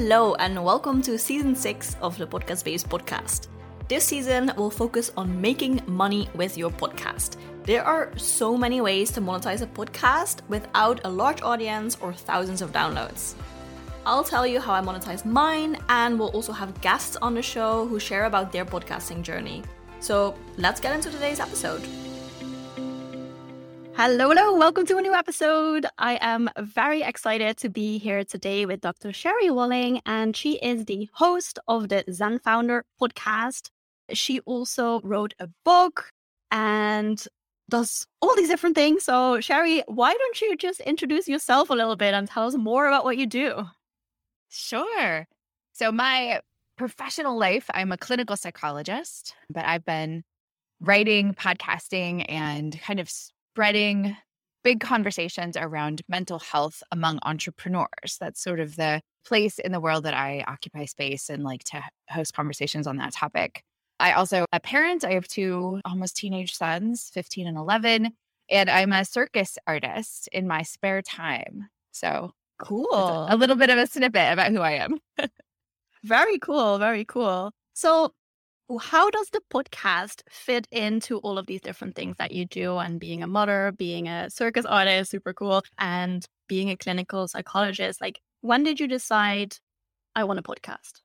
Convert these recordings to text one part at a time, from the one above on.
Hello, and welcome to season six of the Podcast Babes Podcast. This season will focus on making money with your podcast. There are so many ways to monetize a podcast without a large audience or thousands of downloads. I'll tell you how I monetize mine, and we'll also have guests on the show who share about their podcasting journey. So let's get into today's episode. Hello, hello, welcome to a new episode. I am very excited to be here today with Dr. Sherry Walling, and she is the host of the Zen Founder podcast. She also wrote a book and does all these different things. So, Sherry, why don't you just introduce yourself a little bit and tell us more about what you do? Sure. So, my professional life, I'm a clinical psychologist, but I've been writing, podcasting, and kind of spreading big conversations around mental health among entrepreneurs. That's sort of the place in the world that I occupy space and like to host conversations on that topic. I also a parent. I have two almost teenage sons, 15 and 11, and I'm a circus artist in my spare time. So cool. A, a little bit of a snippet about who I am. very cool, very cool. So how does the podcast fit into all of these different things that you do and being a mother being a circus artist super cool and being a clinical psychologist? Like when did you decide i want a podcast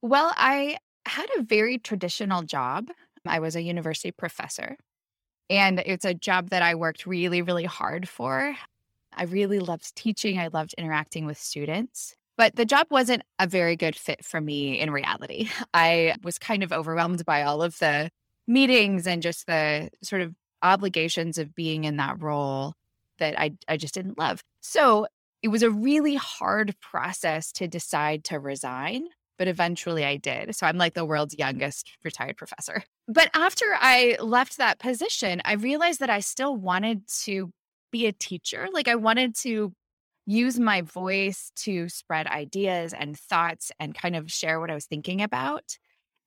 well i had a very traditional job. I was a university professor and it's a job that i worked really really hard for. I really loved teaching. I loved interacting with students but the job wasn't a very good fit for me in reality. I was kind of overwhelmed by all of the meetings and just the sort of obligations of being in that role that I, I just didn't love. So it was a really hard process to decide to resign, but eventually I did. So I'm like the world's youngest retired professor. But after I left that position, I realized that I still wanted to be a teacher. Like I wanted to use my voice to spread ideas and thoughts and kind of share what I was thinking about.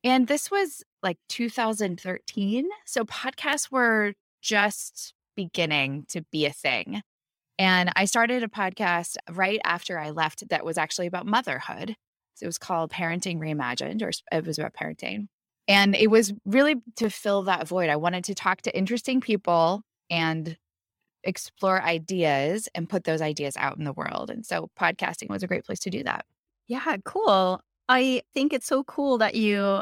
And this was like 2013. So podcasts were just beginning to be a thing. And I started a podcast right after I left that was actually about motherhood. So it was called Parenting Reimagined, or it was about parenting. And it was really to fill that void. I wanted to talk to interesting people and explore ideas and put those ideas out in the world. And so podcasting was a great place to do that. Yeah, cool. I think it's so cool that you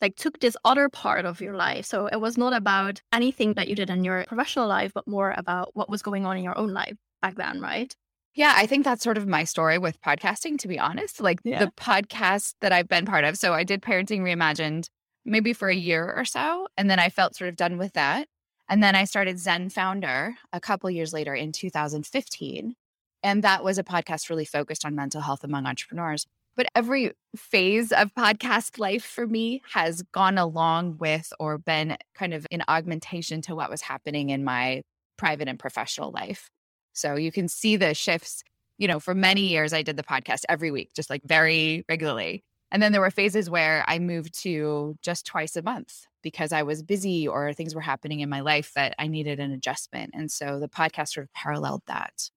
like took this other part of your life. So it was not about anything that you did in your professional life, but more about what was going on in your own life back then, right? Yeah, I think that's sort of my story with podcasting, to be honest. Like yeah. the podcast that I've been part of. So I did Parenting Reimagined maybe for a year or so. And then I felt sort of done with that. And then I started Zen Founder a couple years later in 2015. And that was a podcast really focused on mental health among entrepreneurs. But every phase of podcast life for me has gone along with or been kind of an augmentation to what was happening in my private and professional life. So you can see the shifts. You know, for many years, I did the podcast every week, just like very regularly. And then there were phases where I moved to just twice a month because I was busy or things were happening in my life that I needed an adjustment. And so the podcast sort of paralleled that.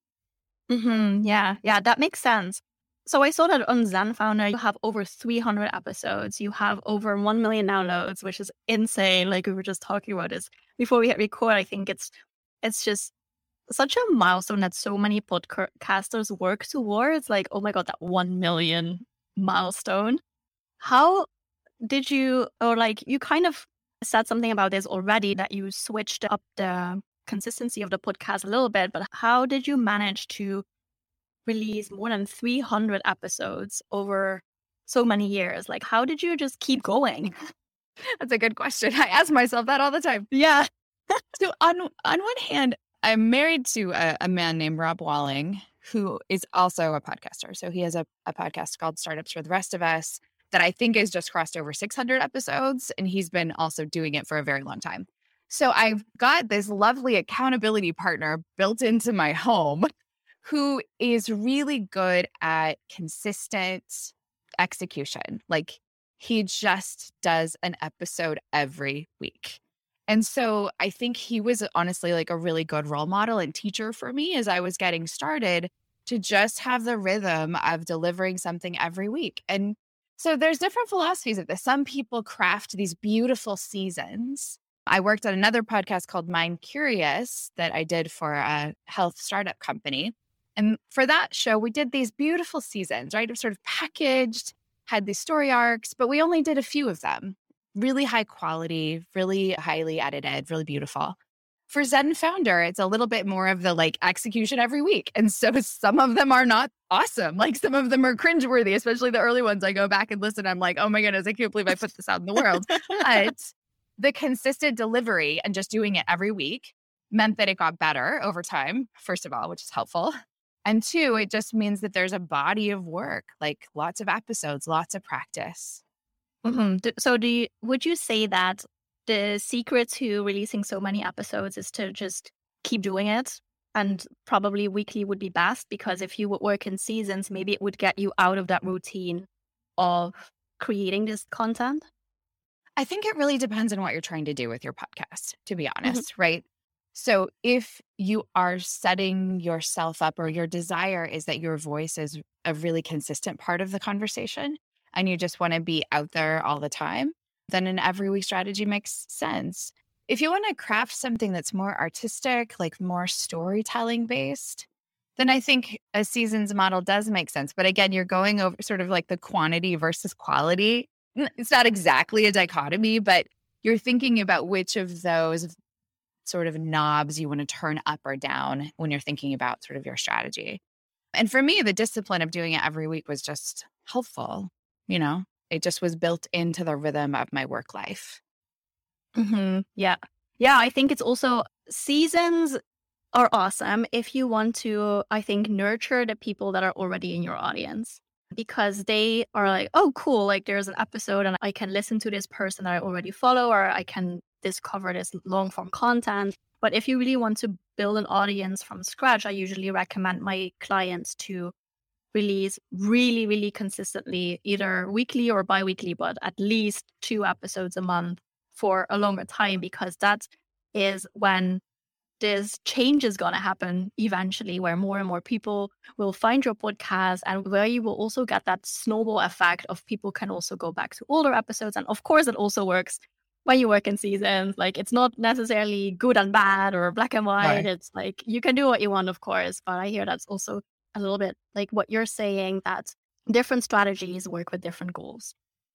Mm-hmm. Yeah. Yeah. That makes sense. So I saw that on Zen Founder, you have over 300 episodes. You have over 1 million downloads, which is insane. Like we were just talking about this before we hit record. I think it's, it's just such a milestone that so many podcasters work towards. Like, oh my God, that 1 million milestone. How did you, or like you kind of said something about this already that you switched up the consistency of the podcast a little bit, but how did you manage to release more than 300 episodes over so many years? Like, how did you just keep going? That's a good question. I ask myself that all the time. Yeah. so on on one hand, I'm married to a, a, man named Rob Walling, who is also a podcaster. So he has a, a podcast called Startups for the Rest of Us that I think has just crossed over 600 episodes. And he's been also doing it for a very long time. So I've got this lovely accountability partner built into my home who is really good at consistent execution. Like he just does an episode every week. And so I think he was honestly like a really good role model and teacher for me as I was getting started to just have the rhythm of delivering something every week. And so there's different philosophies of this. Some people craft these beautiful seasons. I worked on another podcast called Mind Curious that I did for a health startup company. And for that show, we did these beautiful seasons, right? Sort of packaged, had these story arcs, but we only did a few of them. Really high quality, really highly edited, really beautiful. For Zen Founder, it's a little bit more of the like execution every week. And so some of them are not awesome. Like some of them are cringeworthy, especially the early ones. I go back and listen. I'm like, oh my goodness, I can't believe I put this out in the world. but the consistent delivery and just doing it every week meant that it got better over time, first of all, which is helpful. And two, it just means that there's a body of work, like lots of episodes, lots of practice. Mm-hmm. So, do you, would you say that the secret to releasing so many episodes is to just keep doing it? And probably weekly would be best because if you would work in seasons, maybe it would get you out of that routine of creating this content. I think it really depends on what you're trying to do with your podcast, to be mm-hmm. honest, mm-hmm. right? So if you are setting yourself up or your desire is that your voice is a really consistent part of the conversation and you just want to be out there all the time, then an every week strategy makes sense. If you want to craft something that's more artistic, like more storytelling based, then I think a seasons model does make sense. But again, you're going over sort of like the quantity versus quality. It's not exactly a dichotomy, but you're thinking about which of those sort of knobs you want to turn up or down when you're thinking about sort of your strategy. And for me, the discipline of doing it every week was just helpful. You know, it just was built into the rhythm of my work life. Mm-hmm. Yeah. Yeah. I think it's also seasons are awesome if you want to, I think, nurture the people that are already in your audience because they are like, oh, cool. Like there's an episode and I can listen to this person that I already follow, or I can discover this long form content. But if you really want to build an audience from scratch, I usually recommend my clients to release really, really consistently, either weekly or bi weekly, but at least two episodes a month for a longer time, because that is when this change is going to happen eventually, where more and more people will find your podcast and where you will also get that snowball effect of people can also go back to older episodes. And of course, it also works when you work in seasons. Like it's not necessarily good and bad or black and white. Right. It's like you can do what you want, of course. But I hear that's also a little bit like what you're saying that different strategies work with different goals.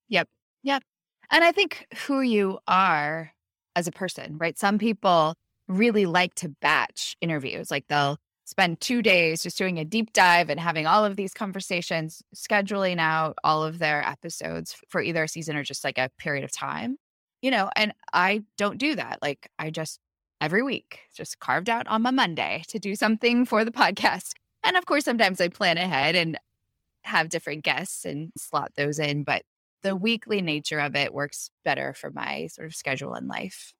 Yep. Yep. And I think who you are as a person, right? Some people really like to batch interviews. Like they'll spend two days just doing a deep dive and having all of these conversations, scheduling out all of their episodes for either a season or just like a period of time you know, and I don't do that. Like I just every week just carved out on my Monday to do something for the podcast. And of course, sometimes I plan ahead and have different guests and slot those in, but the weekly nature of it works better for my sort of schedule and life.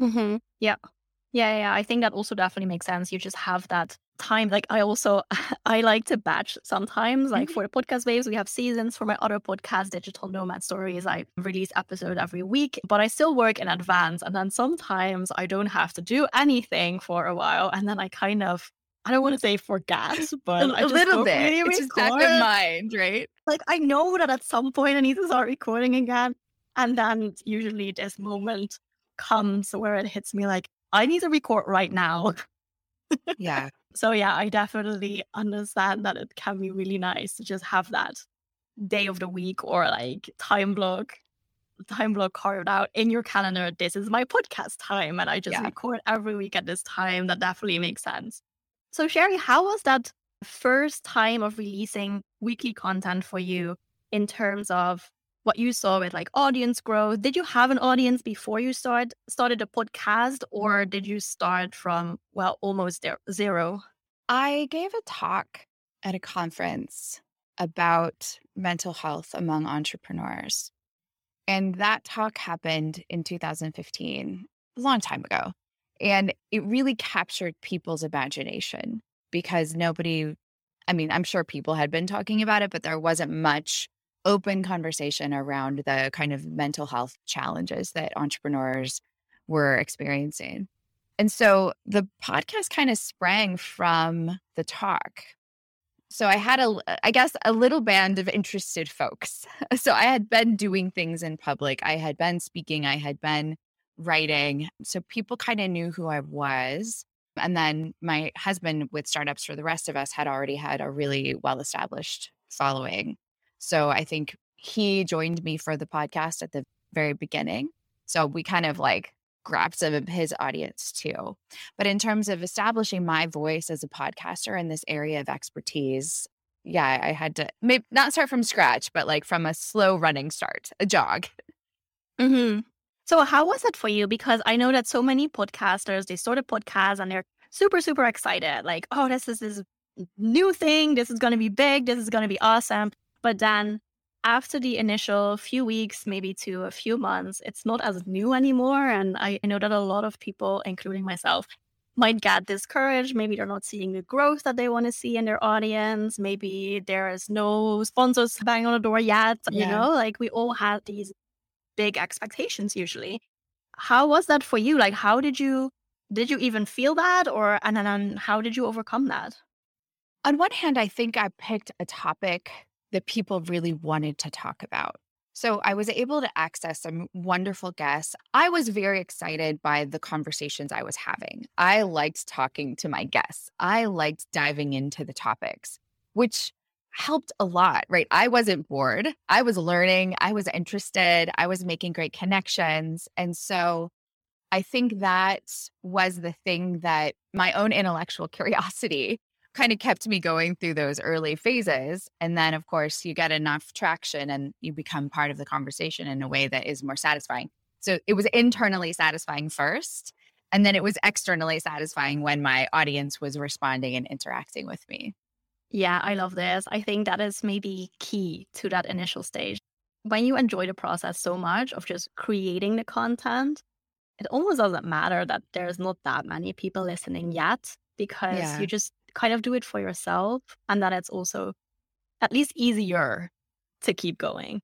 Mm-hmm. Yeah. Yeah. Yeah. I think that also definitely makes sense. You just have that time like i also i like to batch sometimes like mm-hmm. for the podcast babes we have seasons for my other podcast digital nomad stories i release episode every week but i still work in advance and then sometimes i don't have to do anything for a while and then i kind of I don't want to say forget, but a, little bit. It's just back of mind, right? Like I know that at some point I need to start recording again, and then usually this moment comes where it hits me like I need to record right now. yeah, so yeah, I definitely understand that it can be really nice to just have that day of the week or like time block time block carved out in your calendar. This is my podcast time, and I just yeah. record every week at this time. That definitely makes sense. So, Sherry, how was that first time of releasing weekly content for you in terms of what you saw with like audience growth. Did you have an audience before you started started a podcast, or did you start from well almost zero? I gave a talk at a conference about mental health among entrepreneurs. And that talk happened in 2015, a long time ago. And it really captured people's imagination because nobody, I mean, I'm sure people had been talking about it, but there wasn't much open conversation around the kind of mental health challenges that entrepreneurs were experiencing. And so the podcast kind of sprang from the talk. So I had a, uh, I guess, a little band of interested folks. So I had been doing things in public. I had been speaking. I had been writing. So people kind of knew who I was. And then my husband with startups for the rest of us had already had a really well established following. So I think he joined me for the podcast at the very beginning. So we kind of like grabbed some of his audience too. But in terms of establishing my voice as a podcaster in this area of expertise, yeah, I had to maybe not start from scratch, but like from a slow running start, a jog. Mm-hmm. So how was it for you? Because I know that so many podcasters, they start a podcast and they're super, super excited. Like, oh, this is this new thing. This is going to be big. This is going to be awesome. But then after the initial few weeks, maybe to a few months, it's not as new anymore. And I, I know that a lot of people, including myself, might get discouraged. Maybe they're not seeing the growth that they want to see in their audience. Maybe there is no sponsors banging on the door yet. Yeah. You know, like we all have these big expectations usually. How was that for you? Like, how did you did you even feel that, or and then how did you overcome that? On one hand, I think I picked a topic that people really wanted to talk about. So I was able to access some wonderful guests. I was very excited by the conversations I was having. I liked talking to my guests. I liked diving into the topics, which helped a lot, right? I wasn't bored. I was learning. I was interested. I was making great connections. And so I think that was the thing that my own intellectual curiosity kind of kept me going through those early phases. And then, of course, you get enough traction and you become part of the conversation in a way that is more satisfying. So it was internally satisfying first. And then it was externally satisfying when my audience was responding and interacting with me. Yeah, I love this. I think that is maybe key to that initial stage. When you enjoy the process so much of just creating the content, it almost doesn't matter that there's not that many people listening yet because yeah. you just kind of do it for yourself and that it's also at least easier to keep going.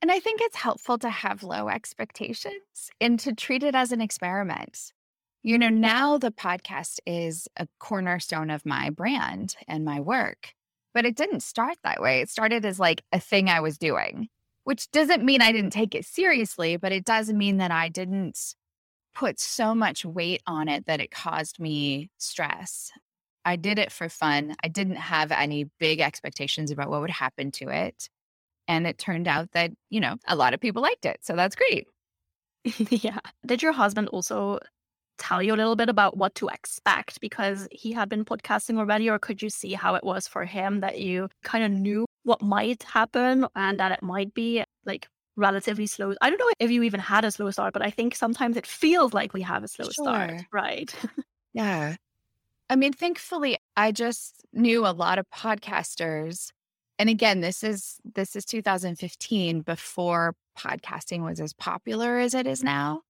And I think it's helpful to have low expectations and to treat it as an experiment. You know, now the podcast is a cornerstone of my brand and my work, but it didn't start that way. It started as like a thing I was doing, which doesn't mean I didn't take it seriously, but it does mean that I didn't put so much weight on it that it caused me stress. I did it for fun. I didn't have any big expectations about what would happen to it. And it turned out that, you know, a lot of people liked it. So that's great. yeah. Did your husband also tell you a little bit about what to expect because he had been podcasting already, or could you see how it was for him that you kind of knew what might happen and that it might be like relatively slow? I don't know if you even had a slow start, but I think sometimes it feels like we have a slow sure. start, right? yeah. I mean, thankfully, I just knew a lot of podcasters. And again, this is this is 2015 before podcasting was as popular as it is now.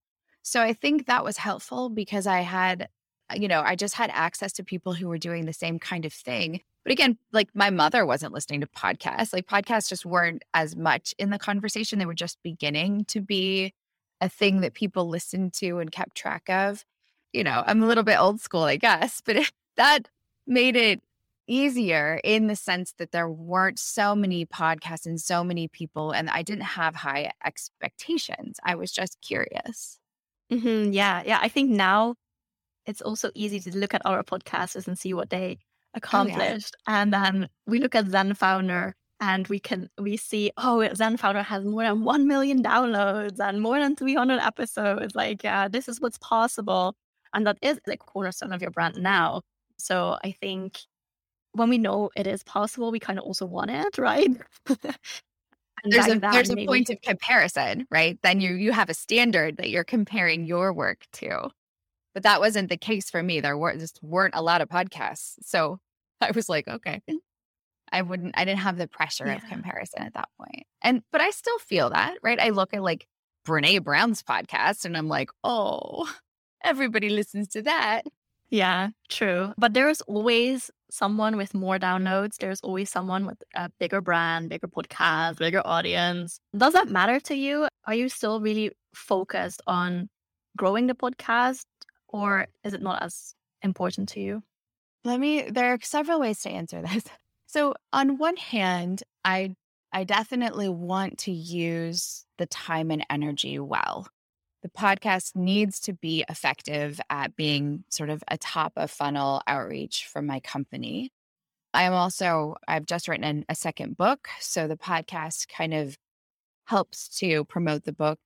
So I think that was helpful because I had, uh, you know, I just had access to people who were doing the same kind of thing. But again, like my mother wasn't listening to podcasts. Like podcasts just weren't as much in the conversation. They were just beginning to be a thing that people listened to and kept track of. You know, I'm a little bit old school, I guess, but that made it easier in the sense that there weren't so many podcasts and so many people, and I didn't have high expectations. I was just curious. Mm-hmm. Yeah. Yeah. I think now it's also easy to look at our podcasters and see what they accomplished. Oh, yeah. And then we look at Zen Founder and we can we see oh zen founder has more than 1 million downloads and more than 300 episodes like uh, this is what's possible and that is the cornerstone of your brand now so i think when we know it is possible we kind of also want it right there's a there's a point of comparison, right? Then you you have a standard that you're comparing your work to. But that wasn't the case for me. There were just weren't a lot of podcasts. So I was like, okay. I wouldn't I didn't have the pressure yeah. of comparison at that point. And but I still feel that, right? I look at like Brene Brown's podcast and I'm like, oh, everybody listens to that. Yeah, true. But there is always someone with more downloads. There's always someone with a bigger brand, bigger podcast, bigger audience. Does that matter to you? Are you still really focused on growing the podcast or is it not as important to you? Let me, there are several ways to answer this. So, on one hand, I I definitely want to use the time and energy well. The podcast needs to be effective at being sort of a top of funnel outreach for my company. I am also, I've just written a second book. So the podcast kind of helps to promote the book,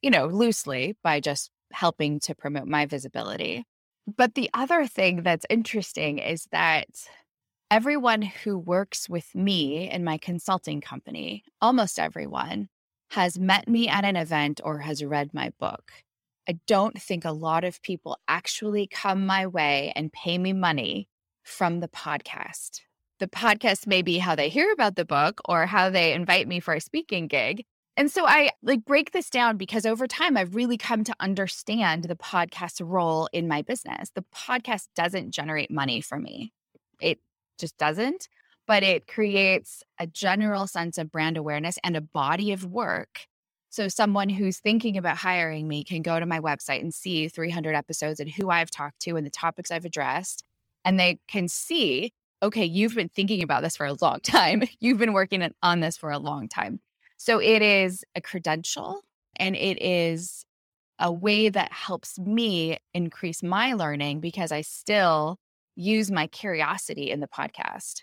you know, loosely by just helping to promote my visibility. But the other thing that's interesting is that everyone who works with me in my consulting company, almost everyone, has met me at an event or has read my book. I don't think a lot of people actually come my way and pay me money from the podcast. The podcast may be how they hear about the book or how they invite me for a speaking gig. And so I like break this down because over time I've really come to understand the podcast role in my business. The podcast doesn't generate money for me. It just doesn't but it creates a general sense of brand awareness and a body of work. So, someone who's thinking about hiring me can go to my website and see 300 episodes and who I've talked to and the topics I've addressed. And they can see, okay, you've been thinking about this for a long time. You've been working on this for a long time. So, it is a credential and it is a way that helps me increase my learning because I still use my curiosity in the podcast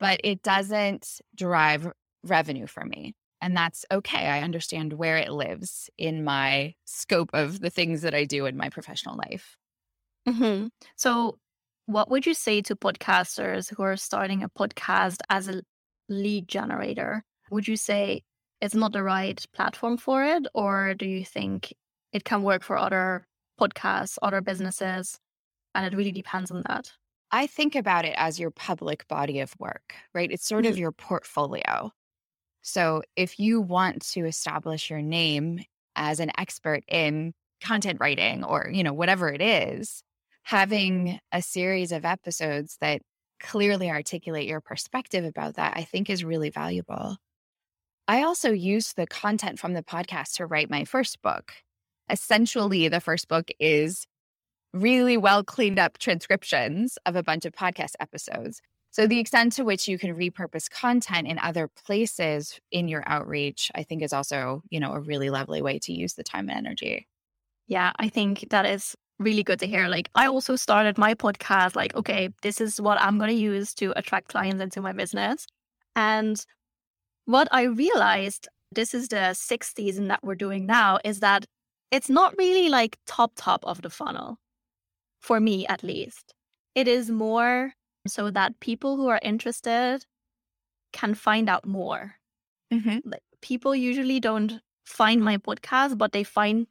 but it doesn't drive revenue for me. And that's okay. I understand where it lives in my scope of the things that I do in my professional life. Mm-hmm. So, what would you say to podcasters who are starting a podcast as a lead generator? Would you say it's not the right platform for it? Or do you think it can work for other podcasts, other businesses? And it really depends on that. I think about it as your public body of work, right? It's sort of mm-hmm. your portfolio. So if you want to establish your name as an expert in content writing or, you know, whatever it is, having a series of episodes that clearly articulate your perspective about that, I think is really valuable. I also used the content from the podcast to write my first book. Essentially, the first book is really well cleaned up transcriptions of a bunch of podcast episodes. So the extent to which you can repurpose content in other places in your outreach, I think is also, you know, a really lovely way to use the time and energy. Yeah, I think that is really good to hear. Like I also started my podcast like, okay, this is what I'm going to use to attract clients into my business. And what I realized, this is the sixth season that we're doing now, is that it's not really like top top of the funnel for me at least. It is more so that people who are interested can find out more. Mm-hmm. Like, people usually don't find my podcast, but they find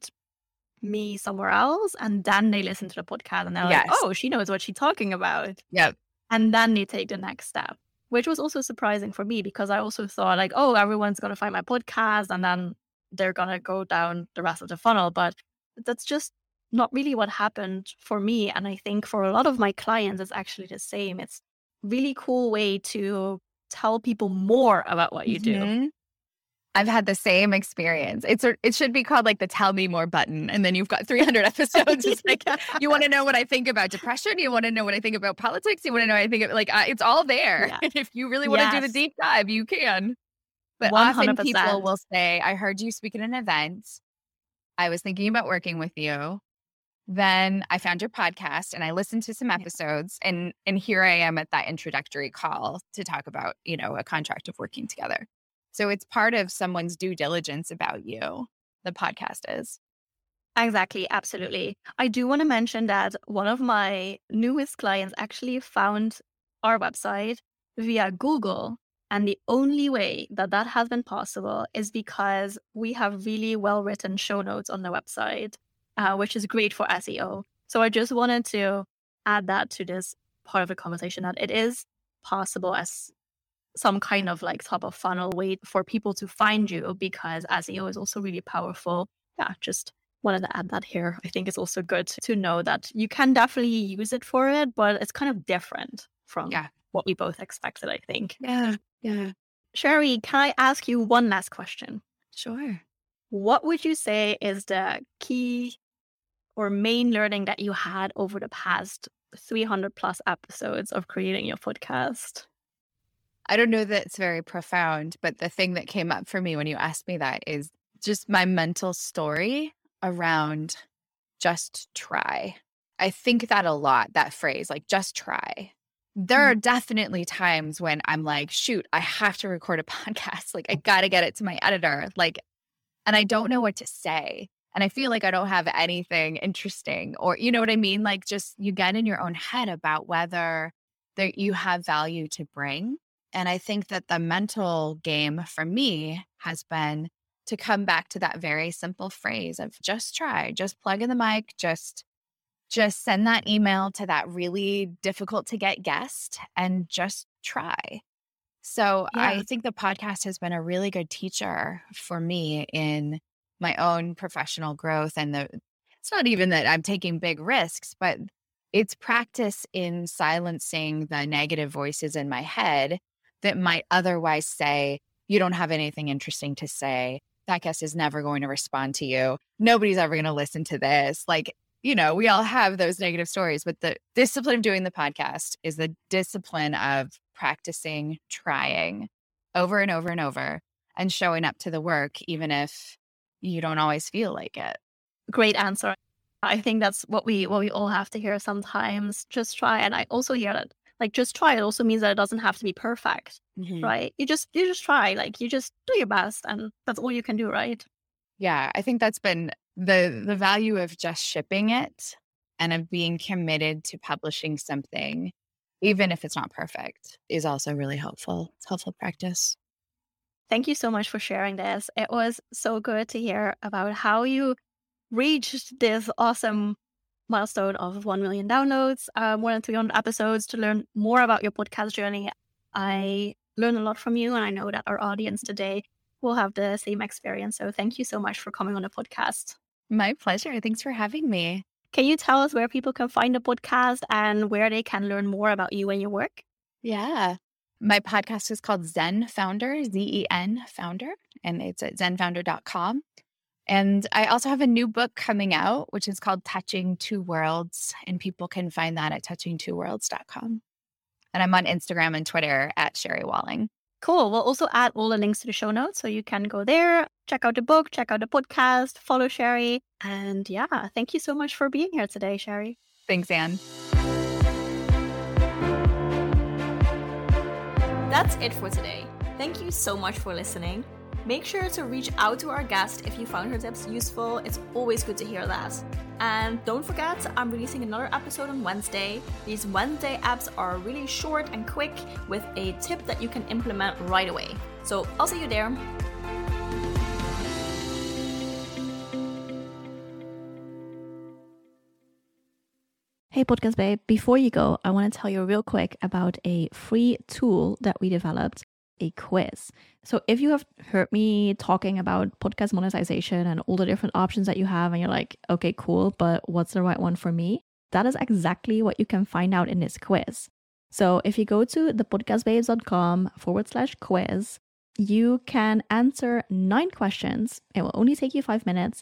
me somewhere else and then they listen to the podcast and they're yes. like, oh, she knows what she's talking about. Yep. And then they take the next step, which was also surprising for me because I also thought, like, oh, everyone's going to find my podcast and then they're going to go down the rest of the funnel. But that's just not really what happened for me. And I think for a lot of my clients, it's actually the same. It's really cool way to tell people more about what you mm-hmm. do. I've had the same experience. It's a, it should be called like the tell me more button. And then you've got 300 episodes. It's like, you want to know what I think about depression? You want to know what I think about politics? You want to know what I think like, it's all there. Yeah. if you really want yes. to do the deep dive, you can. But 100%. often people will say, I heard you speak at an event. I was thinking about working with you then I found your podcast and I listened to some episodes and and here I am at that introductory call to talk about, you know, a contract of working together. So it's part of someone's due diligence about you. The podcast is. Exactly, absolutely. I do want to mention that one of my newest clients actually found our website via Google and the only way that that has been possible is because we have really well written show notes on the website uh, which is great for SEO. So I just wanted to add that to this part of the conversation that it is possible as some kind of like top of funnel way for people to find you because SEO is also really powerful. Yeah, just wanted to add that here. I think it's also good to know that you can definitely use it for it, but it's kind of different from yeah. what we both expected, I think. Yeah. Yeah. Sherry, can I ask you one last question? Sure. What would you say is the key or main learning that you had over the past 300 plus episodes of creating your podcast? I don't know that it's very profound, but the thing that came up for me when you asked me that is just my mental story around just try. I think that a lot, that phrase, like just try. There are mm-hmm. definitely times when I'm like, shoot, I have to record a podcast. Like, I got to get it to my editor. Like, and I don't know what to say. And I feel like I don't have anything interesting, or you know what I mean? Like, just you get in your own head about whether that you have value to bring. And I think that the mental game for me has been to come back to that very simple phrase of just try, just plug in the mic, just just send that email to that really difficult to get guest and just try. So yeah. I think the podcast has been a really good teacher for me in my own professional growth and the it's not even that I'm taking big risks, but it's practice in silencing the negative voices in my head that might otherwise say, you don't have anything interesting to say. That guest is never going to respond to you. Nobody's ever going to listen to this. Like, you know, we all have those negative stories, but the discipline of doing the podcast is the discipline of practicing, trying over and over and over and showing up to the work, even if you don't always feel like it. Great answer. I think that's what we what we all have to hear sometimes. Just try. And I also hear that like just try it also means that it doesn't have to be perfect. Mm-hmm. Right. You just you just try. Like you just do your best and that's all you can do, right? Yeah. I think that's been the the value of just shipping it and of being committed to publishing something even if it's not perfect is also really helpful it's helpful practice thank you so much for sharing this it was so good to hear about how you reached this awesome milestone of 1 million downloads uh, more than 300 episodes to learn more about your podcast journey i learned a lot from you and i know that our audience today will have the same experience so thank you so much for coming on the podcast my pleasure. Thanks for having me. Can you tell us where people can find the podcast and where they can learn more about you and your work? Yeah. My podcast is called Zen Founder, Z E N Founder, and it's at zenfounder.com. And I also have a new book coming out, which is called Touching Two Worlds, and people can find that at touchingtwoworlds.com. And I'm on Instagram and Twitter at Sherry Walling. Cool. We'll also add all the links to the show notes so you can go there, check out the book, check out the podcast, follow Sherry. And yeah, thank you so much for being here today, Sherry. Thanks, Anne. That's it for today. Thank you so much for listening. Make sure to reach out to our guest if you found her tips useful. It's always good to hear that. And don't forget, I'm releasing another episode on Wednesday. These Wednesday apps are really short and quick with a tip that you can implement right away. So I'll see you there. Hey, Podcast Babe, before you go, I want to tell you real quick about a free tool that we developed a quiz. So if you have heard me talking about podcast monetization and all the different options that you have, and you're like, okay, cool, but what's the right one for me? That is exactly what you can find out in this quiz. So if you go to thepodcastbabes.com forward slash quiz, you can answer nine questions. It will only take you five minutes.